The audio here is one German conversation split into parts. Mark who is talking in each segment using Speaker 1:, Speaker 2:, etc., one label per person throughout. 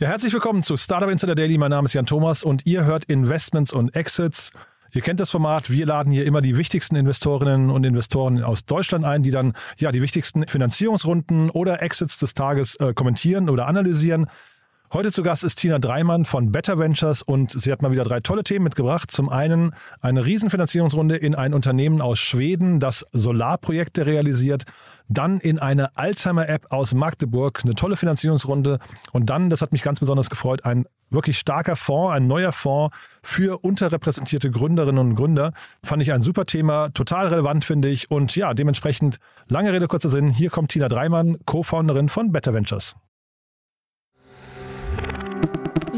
Speaker 1: Ja, herzlich willkommen zu Startup Insider Daily. Mein Name ist Jan Thomas und ihr hört Investments und Exits. Ihr kennt das Format. Wir laden hier immer die wichtigsten Investorinnen und Investoren aus Deutschland ein, die dann ja die wichtigsten Finanzierungsrunden oder Exits des Tages äh, kommentieren oder analysieren. Heute zu Gast ist Tina Dreimann von Better Ventures und sie hat mal wieder drei tolle Themen mitgebracht. Zum einen eine Riesenfinanzierungsrunde in ein Unternehmen aus Schweden, das Solarprojekte realisiert. Dann in eine Alzheimer-App aus Magdeburg, eine tolle Finanzierungsrunde. Und dann, das hat mich ganz besonders gefreut, ein wirklich starker Fonds, ein neuer Fonds für unterrepräsentierte Gründerinnen und Gründer. Fand ich ein super Thema, total relevant finde ich. Und ja, dementsprechend, lange Rede, kurzer Sinn, hier kommt Tina Dreimann, Co-Founderin von Better Ventures.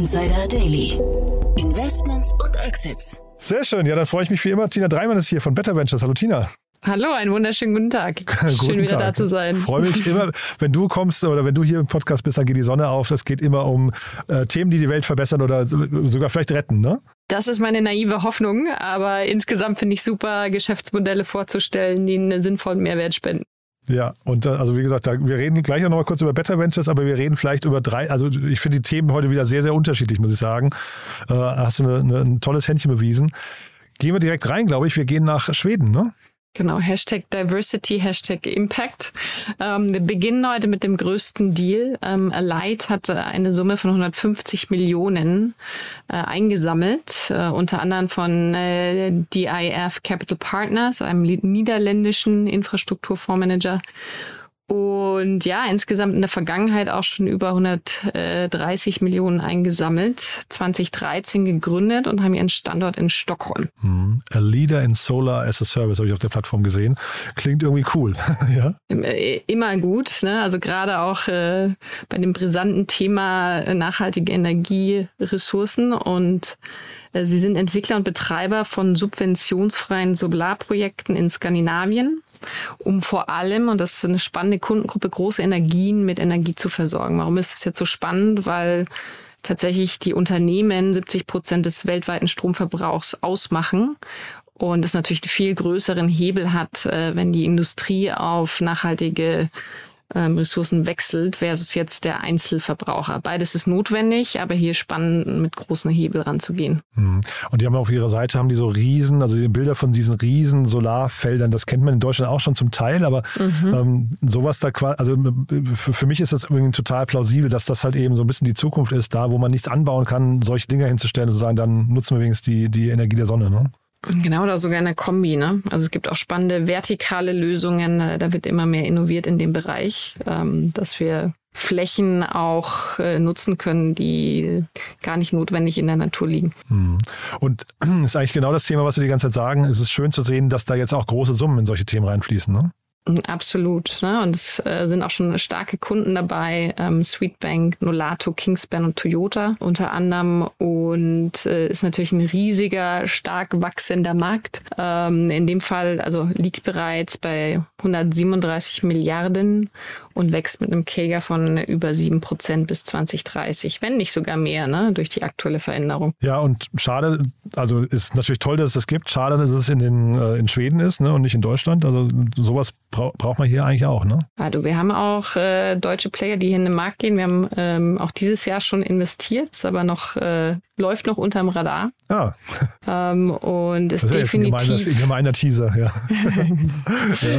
Speaker 2: Insider Daily. Investments und Exits.
Speaker 1: Sehr schön, ja, dann freue ich mich wie immer. Tina Dreimann ist hier von Better Ventures. Hallo Tina.
Speaker 3: Hallo, einen wunderschönen guten Tag.
Speaker 1: Guten
Speaker 3: Schön wieder
Speaker 1: Tag.
Speaker 3: da zu sein.
Speaker 1: Freue mich immer, wenn du kommst oder wenn du hier im Podcast bist, dann geht die Sonne auf. Das geht immer um äh, Themen, die die Welt verbessern oder so- sogar vielleicht retten, ne?
Speaker 3: Das ist meine naive Hoffnung, aber insgesamt finde ich super, Geschäftsmodelle vorzustellen, die einen sinnvollen Mehrwert spenden.
Speaker 1: Ja, und also wie gesagt, da, wir reden gleich noch mal kurz über Better Ventures, aber wir reden vielleicht über drei, also ich finde die Themen heute wieder sehr, sehr unterschiedlich, muss ich sagen. Äh, hast du eine, eine, ein tolles Händchen bewiesen. Gehen wir direkt rein, glaube ich. Wir gehen nach Schweden, ne?
Speaker 3: Genau, Hashtag Diversity, Hashtag Impact. Ähm, wir beginnen heute mit dem größten Deal. Ähm, Alight hatte eine Summe von 150 Millionen äh, eingesammelt, äh, unter anderem von äh, DIF Capital Partners, einem niederländischen Infrastrukturfondsmanager. Und ja, insgesamt in der Vergangenheit auch schon über 130 Millionen eingesammelt, 2013 gegründet und haben ihren Standort in Stockholm.
Speaker 1: Hm. A Leader in Solar as a Service habe ich auf der Plattform gesehen. Klingt irgendwie cool, ja?
Speaker 3: Äh, immer gut. Ne? Also gerade auch äh, bei dem brisanten Thema nachhaltige Energieressourcen. Und äh, sie sind Entwickler und Betreiber von subventionsfreien Solarprojekten in Skandinavien, um vor allem, und das ist eine spannende Kundengruppe, große Energien mit Energie zu versorgen. Warum ist das jetzt so spannend? Weil tatsächlich die Unternehmen 70 Prozent des weltweiten Stromverbrauchs ausmachen und es natürlich einen viel größeren Hebel hat, äh, wenn die Industrie auf nachhaltige ähm, Ressourcen wechselt versus jetzt der Einzelverbraucher. Beides ist notwendig, aber hier spannend mit großen Hebel ranzugehen.
Speaker 1: Hm. Und die haben auf ihrer Seite haben die so riesen, also die Bilder von diesen riesen Solarfeldern, das kennt man in Deutschland auch schon zum Teil, aber ähm, sowas da quasi, also für, für mich ist das irgendwie total plausibel, dass das halt eben so ein bisschen die Zukunft ist, da wo man nichts anbauen kann, solche Dinge hinzustellen und zu sagen, dann nutzen wir wenigstens die, die Energie der Sonne. Ne?
Speaker 3: Genau, oder sogar eine Kombi. Ne? Also es gibt auch spannende vertikale Lösungen. äh, Da wird immer mehr innoviert in dem Bereich, ähm, dass wir Flächen auch äh, nutzen können, die gar nicht notwendig in der Natur liegen.
Speaker 1: Hm. Und ist eigentlich genau das Thema, was wir die ganze Zeit sagen. Es ist schön zu sehen, dass da jetzt auch große Summen in solche Themen reinfließen. Ne?
Speaker 3: Absolut. Ne? Und es äh, sind auch schon starke Kunden dabei, ähm, Sweetbank, Nolato, Kingspan und Toyota unter anderem. Und äh, ist natürlich ein riesiger, stark wachsender Markt. Ähm, in dem Fall also liegt bereits bei 137 Milliarden und wächst mit einem CAGR von über 7 Prozent bis 2030, wenn nicht sogar mehr, ne? durch die aktuelle Veränderung.
Speaker 1: Ja, und schade, also ist natürlich toll, dass es das gibt. Schade, dass es in, den, äh, in Schweden ist ne, und nicht in Deutschland. Also sowas brau braucht man hier eigentlich auch. Ne?
Speaker 3: Also wir haben auch äh, deutsche Player, die hier in den Markt gehen. Wir haben ähm, auch dieses Jahr schon investiert, ist aber noch äh, läuft noch unterm Radar.
Speaker 1: Ah.
Speaker 3: Ähm, und ist
Speaker 1: Das ist jetzt ein
Speaker 3: definitiv.
Speaker 1: gemeiner, ein gemeiner Teaser, ja.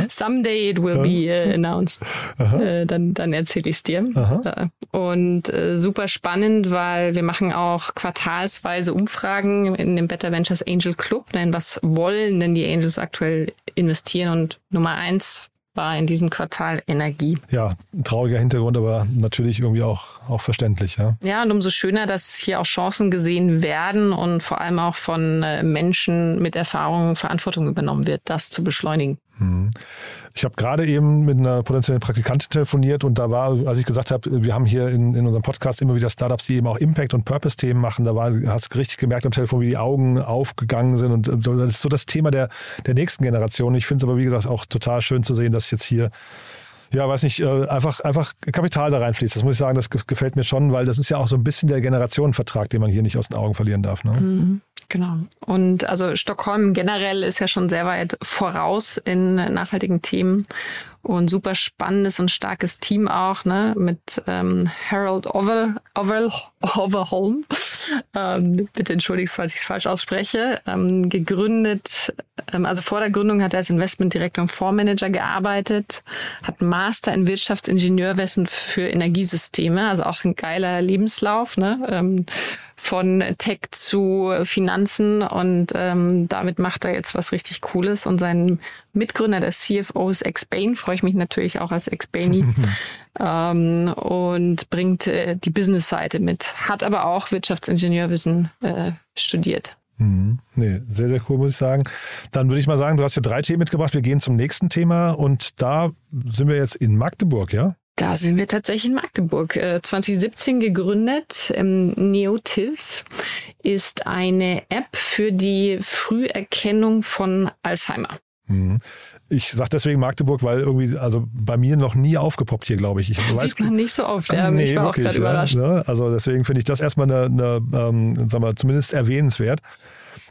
Speaker 3: Someday it will be uh, announced. Äh, dann dann erzähle ich es dir. Äh, und äh, super spannend, weil wir machen auch quartalsweise Umfragen in dem Better Ventures Angel Club. Denn was wollen denn die Angels aktuell investieren? Und Nummer eins war in diesem Quartal Energie.
Speaker 1: Ja, ein trauriger Hintergrund, aber natürlich irgendwie auch, auch verständlich, ja.
Speaker 3: Ja, und umso schöner, dass hier auch Chancen gesehen werden und vor allem auch von äh, Menschen mit Erfahrung Verantwortung übernommen wird, das zu beschleunigen.
Speaker 1: Ich habe gerade eben mit einer potenziellen Praktikantin telefoniert und da war, als ich gesagt habe, wir haben hier in, in unserem Podcast immer wieder Startups, die eben auch Impact- und Purpose-Themen machen. Da war, hast du richtig gemerkt am Telefon, wie die Augen aufgegangen sind. Und so, das ist so das Thema der, der nächsten Generation. Ich finde es aber, wie gesagt, auch total schön zu sehen, dass jetzt hier ja, weiß nicht, äh, einfach, einfach Kapital da reinfließt. Das muss ich sagen, das ge- gefällt mir schon, weil das ist ja auch so ein bisschen der Generationenvertrag, den man hier nicht aus den Augen verlieren darf. Ne?
Speaker 3: Genau. Und also Stockholm generell ist ja schon sehr weit voraus in nachhaltigen Themen und super spannendes und starkes Team auch, ne, mit ähm, Harold Over, Over, Overholm. Ähm, bitte entschuldigt, falls ich es falsch ausspreche. Ähm, gegründet, ähm, also vor der Gründung hat er als Investmentdirektor und Fondsmanager gearbeitet, hat Master in Wirtschaftsingenieurwesen für Energiesysteme, also auch ein geiler Lebenslauf, ne? Ähm, von Tech zu Finanzen und ähm, damit macht er jetzt was richtig Cooles und sein Mitgründer der CFO ist Ex-Bain, freue ich mich natürlich auch als Ex-Baini ähm, und bringt äh, die Business-Seite mit, hat aber auch Wirtschaftsingenieurwissen äh, studiert.
Speaker 1: Mhm. Nee, sehr, sehr cool, muss ich sagen. Dann würde ich mal sagen, du hast ja drei Themen mitgebracht. Wir gehen zum nächsten Thema und da sind wir jetzt in Magdeburg, ja?
Speaker 3: Da sind wir tatsächlich in Magdeburg. Äh, 2017 gegründet. Ähm, Neotiv ist eine App für die Früherkennung von Alzheimer.
Speaker 1: Mhm. Ich sage deswegen Magdeburg, weil irgendwie, also bei mir noch nie aufgepoppt hier, glaube ich. ich
Speaker 3: Das sieht man nicht so oft. Ja,
Speaker 1: nee,
Speaker 3: ich war
Speaker 1: wirklich,
Speaker 3: auch gerade überrascht.
Speaker 1: Ja, ne? Also deswegen finde ich das erstmal eine, eine ähm, sagen wir, zumindest erwähnenswert.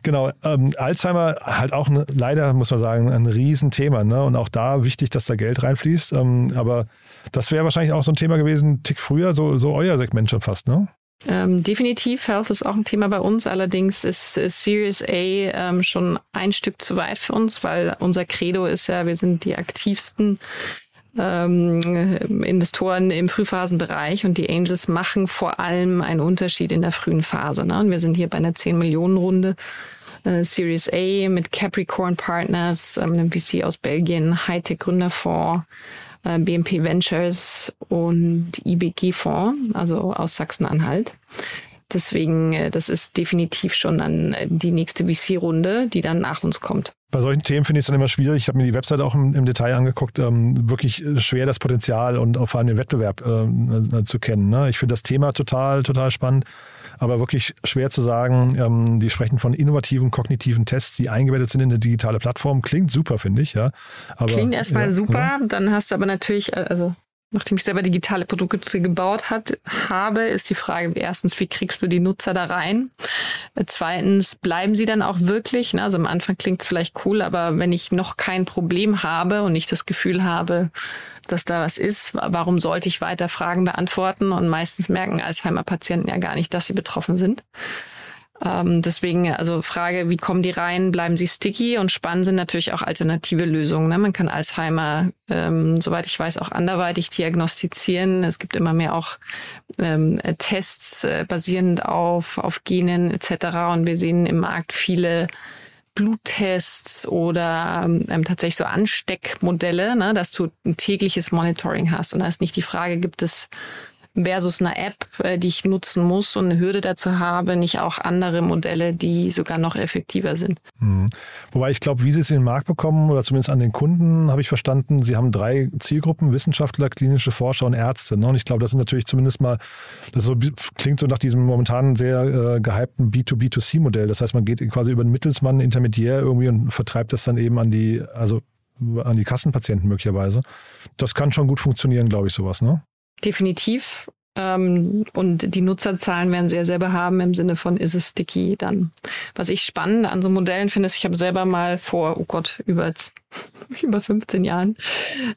Speaker 1: Genau, ähm, Alzheimer halt auch ne, leider, muss man sagen, ein Riesenthema. Ne? Und auch da wichtig, dass da Geld reinfließt. Ähm, aber das wäre wahrscheinlich auch so ein Thema gewesen, Tick früher, so, so euer Segment schon fast, ne?
Speaker 3: Ähm, definitiv, Health ist auch ein Thema bei uns. Allerdings ist äh, Series A ähm, schon ein Stück zu weit für uns, weil unser Credo ist ja, wir sind die aktivsten ähm, Investoren im Frühphasenbereich und die Angels machen vor allem einen Unterschied in der frühen Phase. Ne? Und wir sind hier bei einer 10 Millionen Runde. äh, Series A mit Capricorn Partners, ähm, einem VC aus Belgien, Hightech Gründerfonds, äh, BNP Ventures und IBG Fonds, also aus Sachsen-Anhalt. Deswegen, äh, das ist definitiv schon dann äh, die nächste VC-Runde, die dann nach uns kommt.
Speaker 1: Bei solchen Themen finde ich es dann immer schwierig. Ich habe mir die Webseite auch im, im Detail angeguckt. Ähm, wirklich schwer, das Potenzial und auch vor allem den Wettbewerb äh, zu kennen. Ne? Ich finde das Thema total, total spannend, aber wirklich schwer zu sagen. Ähm, die sprechen von innovativen kognitiven Tests, die eingebettet sind in eine digitale Plattform. Klingt super, finde ich. Ja. Aber,
Speaker 3: Klingt erstmal
Speaker 1: ja,
Speaker 3: super,
Speaker 1: Ja.
Speaker 3: dann hast du aber natürlich, äh, also nachdem ich selber digitale Produkte gebaut hat, habe, ist die Frage, erstens, wie kriegst du die Nutzer da rein? Zweitens, bleiben sie dann auch wirklich? Ne? Also am Anfang klingt es vielleicht cool, aber wenn ich noch kein Problem habe und nicht das Gefühl habe, dass da was ist, wa- warum sollte ich weiter Fragen beantworten? Und meistens merken Alzheimer-Patienten ja gar nicht, dass sie betroffen sind. Ähm, deswegen, also Frage, wie kommen die rein? Bleiben sie sticky? Und spannend sind natürlich auch alternative Lösungen. Ne? Man kann Alzheimer, ähm, soweit ich weiß, auch anderweitig diagnostizieren. Es gibt immer mehr auch ähm, äh, Tests äh, basierend auf, auf Genen etc. Und wir sehen im Markt viele Bluttests oder ähm, tatsächlich so Ansteckmodelle, ne, dass du ein tägliches Monitoring hast. Und da ist nicht die Frage, gibt es versus eine App, äh, die ich nutzen muss und eine Hürde dazu habe, nicht auch andere Modelle, die sogar noch effektiver sind.
Speaker 1: Mhm. Wobei ich glaube, wie sie es in den Markt bekommen oder zumindest an den Kunden, habe ich verstanden, sie haben drei Zielgruppen, Wissenschaftler, klinische Forscher und Ärzte. Ne? Und ich glaube, das ist natürlich zumindest mal, das so, klingt so nach diesem momentan sehr äh, gehypten B2B2C-Modell. Das heißt, man geht quasi über einen Mittelsmann, Intermediär irgendwie und vertreibt das dann eben an die, also an die Kassenpatienten möglicherweise. Das kann schon gut funktionieren, glaube ich, sowas, ne?
Speaker 3: Definitiv. Ähm, und die Nutzerzahlen werden sehr, sehr behaben im Sinne von, ist es sticky dann. Was ich spannend an so Modellen finde, ist, ich habe selber mal vor, oh Gott, über, über 15 Jahren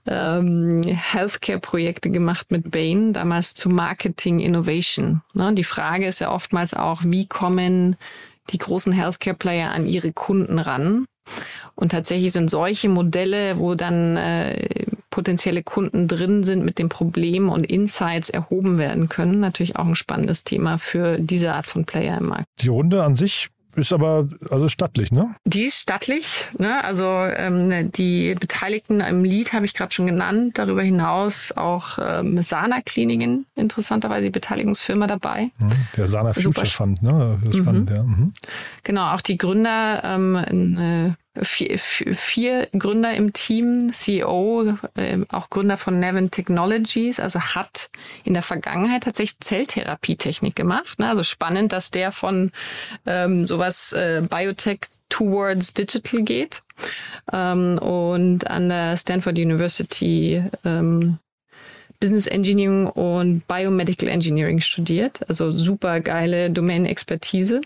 Speaker 3: ähm, Healthcare-Projekte gemacht mit Bain, damals zu Marketing Innovation. Ne? Die Frage ist ja oftmals auch, wie kommen die großen Healthcare-Player an ihre Kunden ran? Und tatsächlich sind solche Modelle, wo dann äh, potenzielle Kunden drin sind, mit dem Problem und Insights erhoben werden können, natürlich auch ein spannendes Thema für diese Art von Player im Markt.
Speaker 1: Die Runde an sich ist aber also stattlich, ne?
Speaker 3: Die ist stattlich. Ne? Also ähm, die Beteiligten im Lied habe ich gerade schon genannt. Darüber hinaus auch ähm, Sana-Kliniken, interessanterweise die Beteiligungsfirma dabei.
Speaker 1: Mhm, der Sana Future Fund, ne? Das ist spannend, mhm. ja. Mhm.
Speaker 3: Genau, auch die Gründer ähm, äh, vier, vier Gründer im Team, CEO, äh, auch Gründer von Nevin Technologies, also hat in der Vergangenheit tatsächlich Zelltherapietechnik gemacht. Ne? Also spannend, dass der von ähm, sowas äh, Biotech towards Digital geht ähm, und an der Stanford University ähm, Business Engineering und Biomedical Engineering studiert. Also super geile Domain-Expertise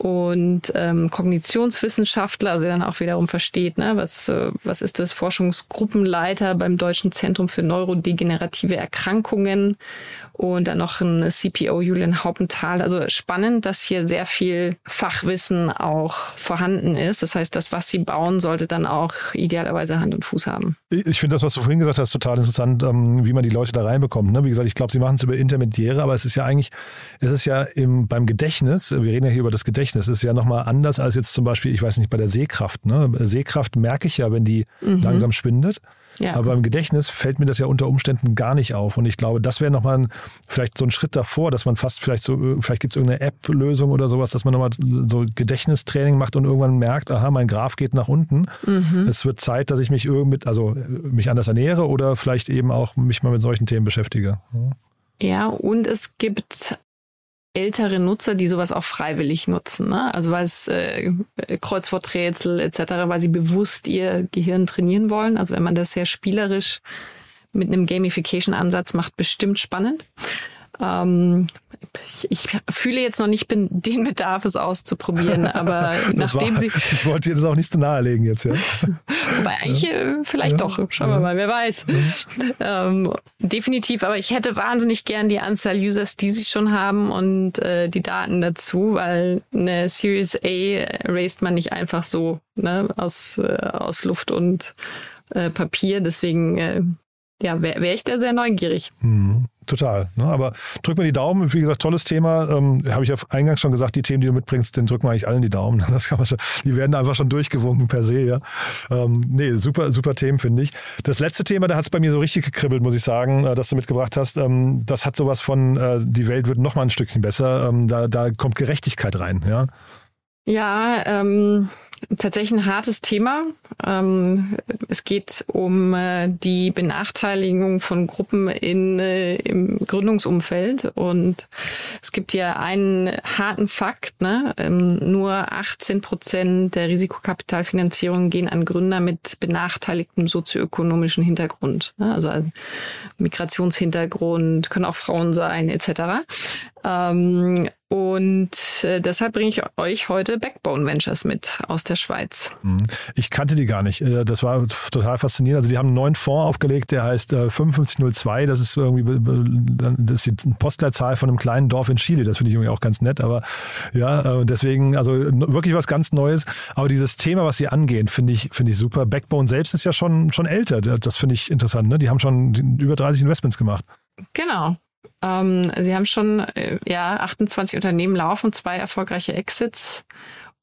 Speaker 3: und ähm, Kognitionswissenschaftler, also dann auch wiederum versteht, ne, was, äh, was ist das Forschungsgruppenleiter beim Deutschen Zentrum für neurodegenerative Erkrankungen und dann noch ein CPO Julian Haupenthal. Also spannend, dass hier sehr viel Fachwissen auch vorhanden ist. Das heißt, das, was sie bauen, sollte dann auch idealerweise Hand und Fuß haben.
Speaker 1: Ich finde das, was du vorhin gesagt hast, total interessant, ähm, wie man die Leute da reinbekommt. Ne? Wie gesagt, ich glaube, sie machen es über Intermediäre, aber es ist ja eigentlich, es ist ja im, beim Gedächtnis, wir reden ja hier über das Gedächtnis, ist ja nochmal anders als jetzt zum Beispiel, ich weiß nicht, bei der Sehkraft. Ne? Sehkraft merke ich ja, wenn die mhm. langsam schwindet. Ja. Aber im Gedächtnis fällt mir das ja unter Umständen gar nicht auf. Und ich glaube, das wäre nochmal vielleicht so ein Schritt davor, dass man fast vielleicht so, vielleicht gibt es irgendeine App-Lösung oder sowas, dass man nochmal so Gedächtnistraining macht und irgendwann merkt, aha, mein Graph geht nach unten. Mhm. Es wird Zeit, dass ich mich irgendwie, also mich anders ernähre oder vielleicht eben auch mich mal mit solchen Themen beschäftige.
Speaker 3: Ja, und es gibt ältere Nutzer, die sowas auch freiwillig nutzen. Ne? Also weil es äh, Kreuzworträtsel etc., weil sie bewusst ihr Gehirn trainieren wollen. Also wenn man das sehr spielerisch mit einem Gamification-Ansatz macht, bestimmt spannend. Ähm, ich fühle jetzt noch nicht den Bedarf, es auszuprobieren, aber nachdem war, sie.
Speaker 1: Ich wollte dir das auch nicht so nahelegen jetzt, ja.
Speaker 3: Wobei eigentlich ja. Äh, vielleicht ja. doch. Schauen wir mal, wer weiß. Ähm, definitiv, aber ich hätte wahnsinnig gern die Anzahl Users, die sie schon haben und äh, die Daten dazu, weil eine Series A raised man nicht einfach so ne, aus, äh, aus Luft und äh, Papier. Deswegen äh, ja, wäre wär ich da sehr neugierig.
Speaker 1: Mhm, total. Ne? Aber drück mir die Daumen. Wie gesagt, tolles Thema. Ähm, Habe ich ja eingangs schon gesagt, die Themen, die du mitbringst, den drücken wir eigentlich allen die Daumen. Das kann man schon, die werden einfach schon durchgewunken per se. Ja? Ähm, nee, super, super Themen, finde ich. Das letzte Thema, da hat es bei mir so richtig gekribbelt, muss ich sagen, äh, dass du mitgebracht hast. Ähm, das hat sowas von, äh, die Welt wird noch mal ein Stückchen besser. Ähm, da, da kommt Gerechtigkeit rein. Ja,
Speaker 3: ja ähm tatsächlich ein hartes Thema. Ähm, es geht um äh, die Benachteiligung von Gruppen in, äh, im Gründungsumfeld. Und es gibt ja einen harten Fakt, ne? Ähm, nur 18 Prozent der Risikokapitalfinanzierung gehen an Gründer mit benachteiligtem sozioökonomischen Hintergrund. Ne? Also Migrationshintergrund, können auch Frauen sein, etc. Ähm, und äh, deshalb bringe ich euch heute Backbone Ventures mit aus der Schweiz.
Speaker 1: Mhm. Ich kannte die gar nicht. Äh, das war total faszinierend. Also die haben einen neuen Fonds aufgelegt, der heißt 5502. Äh, das ist irgendwie das ist die Postleitzahl von einem kleinen Dorf in Chile. Das finde ich irgendwie auch ganz nett. Aber ja, deswegen, also wirklich was ganz Neues. Aber dieses Thema, was sie angehen, finde ich, finde ich super. Backbone selbst ist ja schon, schon älter. Das finde ich interessant. Ne? Die haben schon über 30 Investments gemacht.
Speaker 3: Genau. Ähm, sie haben schon äh, ja 28 Unternehmen laufen, zwei erfolgreiche Exits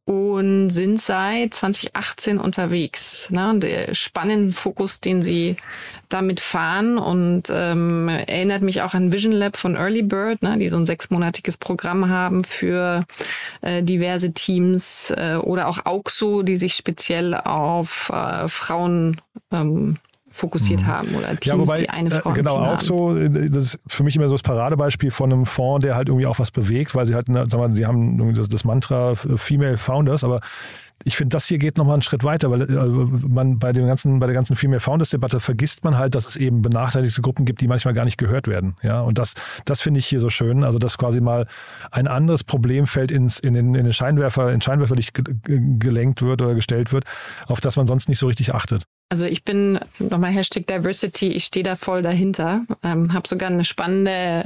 Speaker 3: und sind seit 2018 unterwegs. Ne? Und der spannende Fokus, den sie damit fahren und ähm, erinnert mich auch an Vision Lab von Early Bird, ne? die so ein sechsmonatiges Programm haben für äh, diverse Teams äh, oder auch Auxo, die sich speziell auf äh, Frauen ähm, fokussiert mhm. haben oder Teams,
Speaker 1: ja, wobei,
Speaker 3: die eine Frau
Speaker 1: äh, Genau, auch
Speaker 3: haben.
Speaker 1: so, äh, das ist für mich immer so das Paradebeispiel von einem Fonds, der halt irgendwie auch was bewegt, weil sie halt, sagen wir, sie haben das, das Mantra Female Founders, aber ich finde, das hier geht nochmal einen Schritt weiter, weil also man bei dem ganzen, bei der ganzen Female Founders Debatte vergisst man halt, dass es eben benachteiligte Gruppen gibt, die manchmal gar nicht gehört werden. Ja, und das, das finde ich hier so schön. Also, dass quasi mal ein anderes Problemfeld ins, in den, in den Scheinwerfer, in Scheinwerferlicht gelenkt wird oder gestellt wird, auf das man sonst nicht so richtig achtet.
Speaker 3: Also ich bin nochmal Hashtag Diversity, ich stehe da voll dahinter. Ähm, habe sogar eine spannende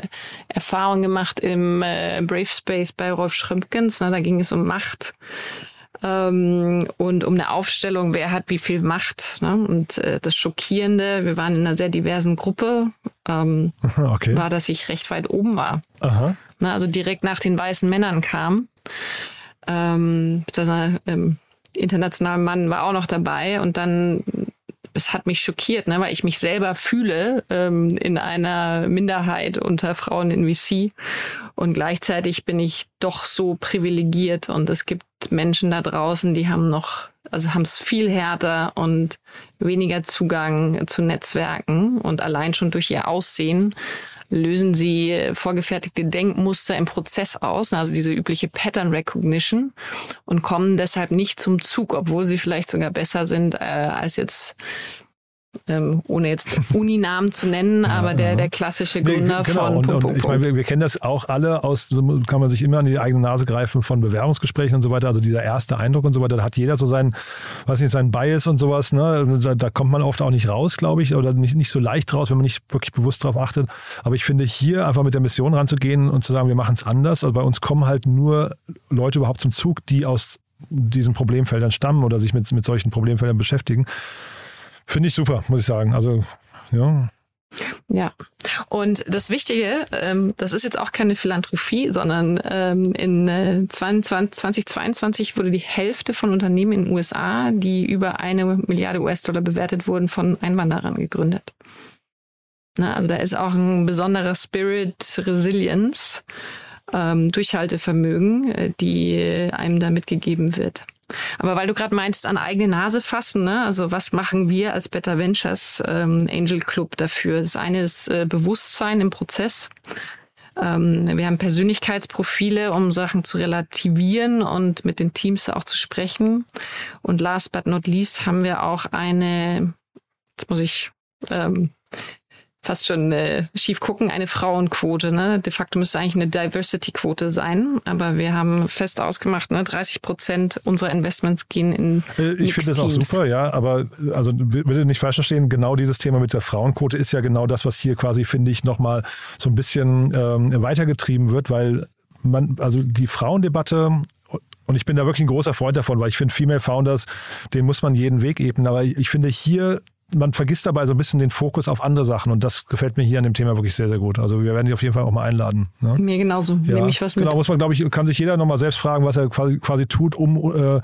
Speaker 3: Erfahrung gemacht im äh, Brave Space bei Rolf Schrömpkens. Ne, da ging es um Macht ähm, und um eine Aufstellung, wer hat wie viel Macht. Ne? Und äh, das Schockierende, wir waren in einer sehr diversen Gruppe, ähm, okay. war, dass ich recht weit oben war. Aha. Ne, also direkt nach den weißen Männern kam. Ähm, ähm, internationaler Mann war auch noch dabei und dann es hat mich schockiert, ne, weil ich mich selber fühle ähm, in einer Minderheit unter Frauen in VC und gleichzeitig bin ich doch so privilegiert und es gibt Menschen da draußen, die haben noch, also haben es viel härter und weniger Zugang zu Netzwerken und allein schon durch ihr Aussehen lösen sie vorgefertigte Denkmuster im Prozess aus, also diese übliche Pattern Recognition und kommen deshalb nicht zum Zug, obwohl sie vielleicht sogar besser sind äh, als jetzt ähm, ohne jetzt Uninamen zu nennen, aber der, der klassische Gründer genau. von
Speaker 1: und,
Speaker 3: Punkt,
Speaker 1: und Ich meine, wir, wir, kennen das auch alle aus, kann man sich immer an die eigene Nase greifen von Bewerbungsgesprächen und so weiter. Also dieser erste Eindruck und so weiter, da hat jeder so seinen, weiß nicht, seinen Bias und sowas. Ne? Da, da kommt man oft auch nicht raus, glaube ich, oder nicht, nicht so leicht raus, wenn man nicht wirklich bewusst darauf achtet. Aber ich finde, hier einfach mit der Mission ranzugehen und zu sagen, wir machen es anders. Also bei uns kommen halt nur Leute überhaupt zum Zug, die aus diesen Problemfeldern stammen oder sich mit, mit solchen Problemfeldern beschäftigen. Finde ich super, muss ich sagen. Also, ja.
Speaker 3: Ja, und das Wichtige, ähm, das ist jetzt auch keine Philanthropie, sondern ähm, in äh, 20, 2022 wurde die Hälfte von Unternehmen in den USA, die über eine Milliarde US-Dollar bewertet wurden, von Einwanderern gegründet. Na, also da ist auch ein besonderer Spirit Resilience, ähm, Durchhaltevermögen, äh, die einem da mitgegeben wird. Aber weil du gerade meinst, an eigene Nase fassen, ne? also was machen wir als Better Ventures ähm, Angel Club dafür? Das eine ist äh, Bewusstsein im Prozess. Ähm, wir haben Persönlichkeitsprofile, um Sachen zu relativieren und mit den Teams auch zu sprechen. Und last but not least haben wir auch eine, jetzt muss ich ähm, fast schon äh, schief gucken, eine Frauenquote. Ne? De facto müsste eigentlich eine Diversity-Quote sein, aber wir haben fest ausgemacht, ne? 30 Prozent unserer Investments gehen in
Speaker 1: äh, Ich finde das auch super, ja, aber also bitte nicht falsch verstehen, genau dieses Thema mit der Frauenquote ist ja genau das, was hier quasi, finde ich, nochmal so ein bisschen ähm, weitergetrieben wird, weil man, also die Frauendebatte und ich bin da wirklich ein großer Freund davon, weil ich finde, Female Founders, den muss man jeden Weg ebnen. Aber ich finde, hier man vergisst dabei so ein bisschen den Fokus auf andere Sachen und das gefällt mir hier an dem Thema wirklich sehr, sehr gut. Also wir werden dich auf jeden Fall auch mal einladen.
Speaker 3: Ne? Mir genauso, ja. nehme ich was
Speaker 1: mit. Genau, muss man, glaube ich, kann sich jeder nochmal selbst fragen, was er quasi, quasi tut, um äh,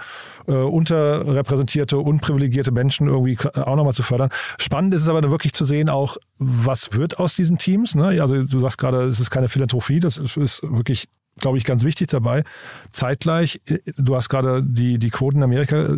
Speaker 1: äh, unterrepräsentierte, unprivilegierte Menschen irgendwie auch nochmal zu fördern. Spannend ist es aber wirklich zu sehen auch, was wird aus diesen Teams. Ne? Also du sagst gerade, es ist keine Philanthropie, das ist, ist wirklich glaube ich, ganz wichtig dabei. Zeitgleich, äh, du hast gerade die, die Quoten in Amerika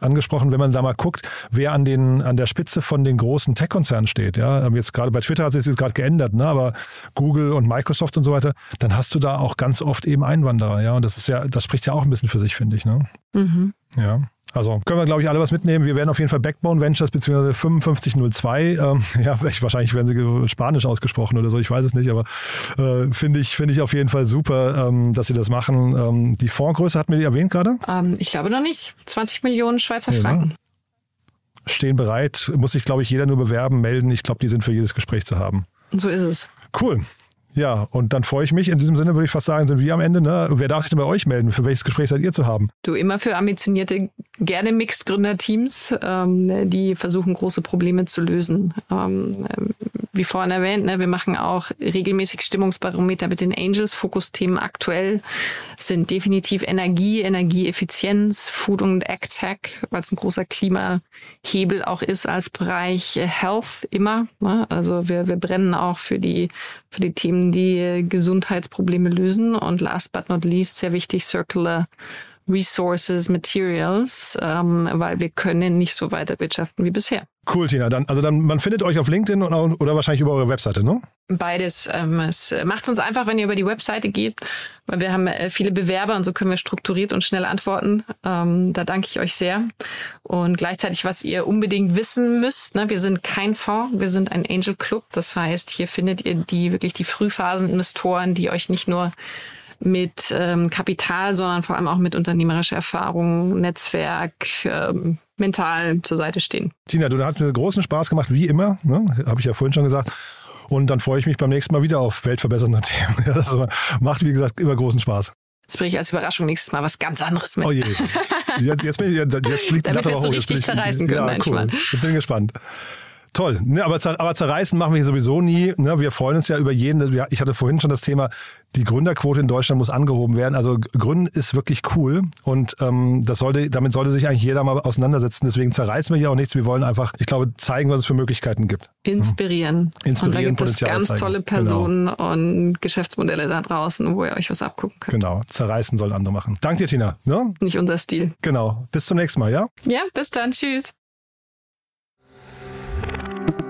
Speaker 1: angesprochen, wenn man da mal guckt, wer an, den, an der Spitze von den großen Tech-Konzernen steht. Ja, jetzt gerade bei Twitter hat sich das gerade geändert, ne? aber Google und Microsoft und so weiter, dann hast du da auch ganz oft eben Einwanderer. Ja, und das ist ja, das spricht ja auch ein bisschen für sich, finde ich. Ne? Mhm. Ja. Also können wir, glaube ich, alle was mitnehmen. Wir werden auf jeden Fall Backbone Ventures bzw. 5502, ähm, ja, wahrscheinlich werden sie Spanisch ausgesprochen oder so, ich weiß es nicht, aber äh, finde ich, finde ich auf jeden Fall super, ähm, dass sie das machen. Ähm, die Fondsgröße hatten wir die erwähnt gerade?
Speaker 3: Ähm, ich glaube noch nicht. 20 Millionen Schweizer ja, Franken.
Speaker 1: Stehen bereit, muss sich, glaube ich, jeder nur bewerben, melden. Ich glaube, die sind für jedes Gespräch zu haben.
Speaker 3: So ist es.
Speaker 1: Cool. Ja, und dann freue ich mich. In diesem Sinne würde ich fast sagen, sind wir am Ende. Ne? Wer darf sich denn bei euch melden? Für welches Gespräch seid ihr zu haben?
Speaker 3: Du immer für ambitionierte, gerne Mixed-Gründerteams, ähm, die versuchen, große Probleme zu lösen. Ähm, wie vorhin erwähnt, ne, wir machen auch regelmäßig Stimmungsbarometer mit den Angels. Fokusthemen aktuell sind definitiv Energie, Energieeffizienz, Food und AgTech, weil es ein großer Klimahebel auch ist als Bereich Health immer. Ne? Also wir, wir brennen auch für die, für die Themen, die Gesundheitsprobleme lösen. Und last but not least, sehr wichtig, Circular Resources, Materials, ähm, weil wir können nicht so weiter wirtschaften wie bisher.
Speaker 1: Cool, Tina. Dann, also dann, man findet euch auf LinkedIn oder, oder wahrscheinlich über eure Webseite, ne?
Speaker 3: Beides. Ähm, es macht es uns einfach, wenn ihr über die Webseite geht, weil wir haben äh, viele Bewerber und so können wir strukturiert und schnell antworten. Ähm, da danke ich euch sehr. Und gleichzeitig, was ihr unbedingt wissen müsst, ne, wir sind kein Fonds, wir sind ein Angel Club. Das heißt, hier findet ihr die wirklich die Frühphaseninvestoren, die euch nicht nur mit ähm, Kapital, sondern vor allem auch mit unternehmerischer Erfahrung, Netzwerk, ähm, mental zur Seite stehen.
Speaker 1: Tina, du hast mir großen Spaß gemacht, wie immer, ne? habe ich ja vorhin schon gesagt. Und dann freue ich mich beim nächsten Mal wieder auf weltverbessernde Themen. Ja, das macht, wie gesagt, immer großen Spaß.
Speaker 3: Jetzt bringe ich als Überraschung nächstes Mal was ganz anderes mit.
Speaker 1: Oh je. Jetzt, jetzt, bin ich, jetzt, liegt
Speaker 3: Damit wir es so richtig zerreißen können.
Speaker 1: Ja, cool. Ich bin gespannt. Toll. Ne, aber, aber zerreißen machen wir hier sowieso nie. Ne, wir freuen uns ja über jeden. Ich hatte vorhin schon das Thema, die Gründerquote in Deutschland muss angehoben werden. Also Gründen ist wirklich cool und ähm, das sollte, damit sollte sich eigentlich jeder mal auseinandersetzen. Deswegen zerreißen wir hier auch nichts. Wir wollen einfach, ich glaube, zeigen, was es für Möglichkeiten gibt.
Speaker 3: Inspirieren.
Speaker 1: Inspirieren
Speaker 3: und da gibt
Speaker 1: Potenzial
Speaker 3: es ganz
Speaker 1: zeigen.
Speaker 3: tolle Personen genau. und Geschäftsmodelle da draußen, wo ihr euch was abgucken könnt.
Speaker 1: Genau. Zerreißen sollen andere machen. Danke dir, Tina. Ne?
Speaker 3: Nicht unser Stil.
Speaker 1: Genau. Bis zum nächsten Mal, ja?
Speaker 3: Ja, bis dann. Tschüss.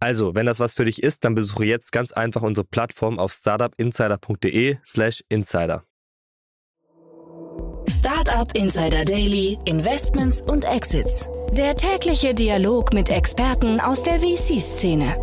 Speaker 4: Also, wenn das was für dich ist, dann besuche jetzt ganz einfach unsere Plattform auf startupinsider.de slash insider.
Speaker 2: Startup Insider Daily, Investments und Exits. Der tägliche Dialog mit Experten aus der VC-Szene.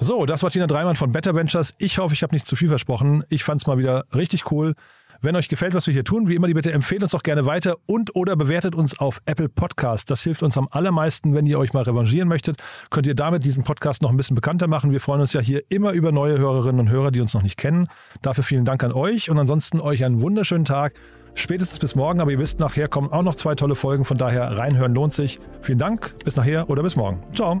Speaker 1: So, das war Tina Dreimann von Better Ventures. Ich hoffe, ich habe nicht zu viel versprochen. Ich fand es mal wieder richtig cool. Wenn euch gefällt, was wir hier tun, wie immer, die bitte empfehlt uns doch gerne weiter und oder bewertet uns auf Apple Podcast. Das hilft uns am allermeisten, wenn ihr euch mal revanchieren möchtet. Könnt ihr damit diesen Podcast noch ein bisschen bekannter machen. Wir freuen uns ja hier immer über neue Hörerinnen und Hörer, die uns noch nicht kennen. Dafür vielen Dank an euch und ansonsten euch einen wunderschönen Tag. Spätestens bis morgen, aber ihr wisst, nachher kommen auch noch zwei tolle Folgen. Von daher reinhören lohnt sich. Vielen Dank, bis nachher oder bis morgen. Ciao.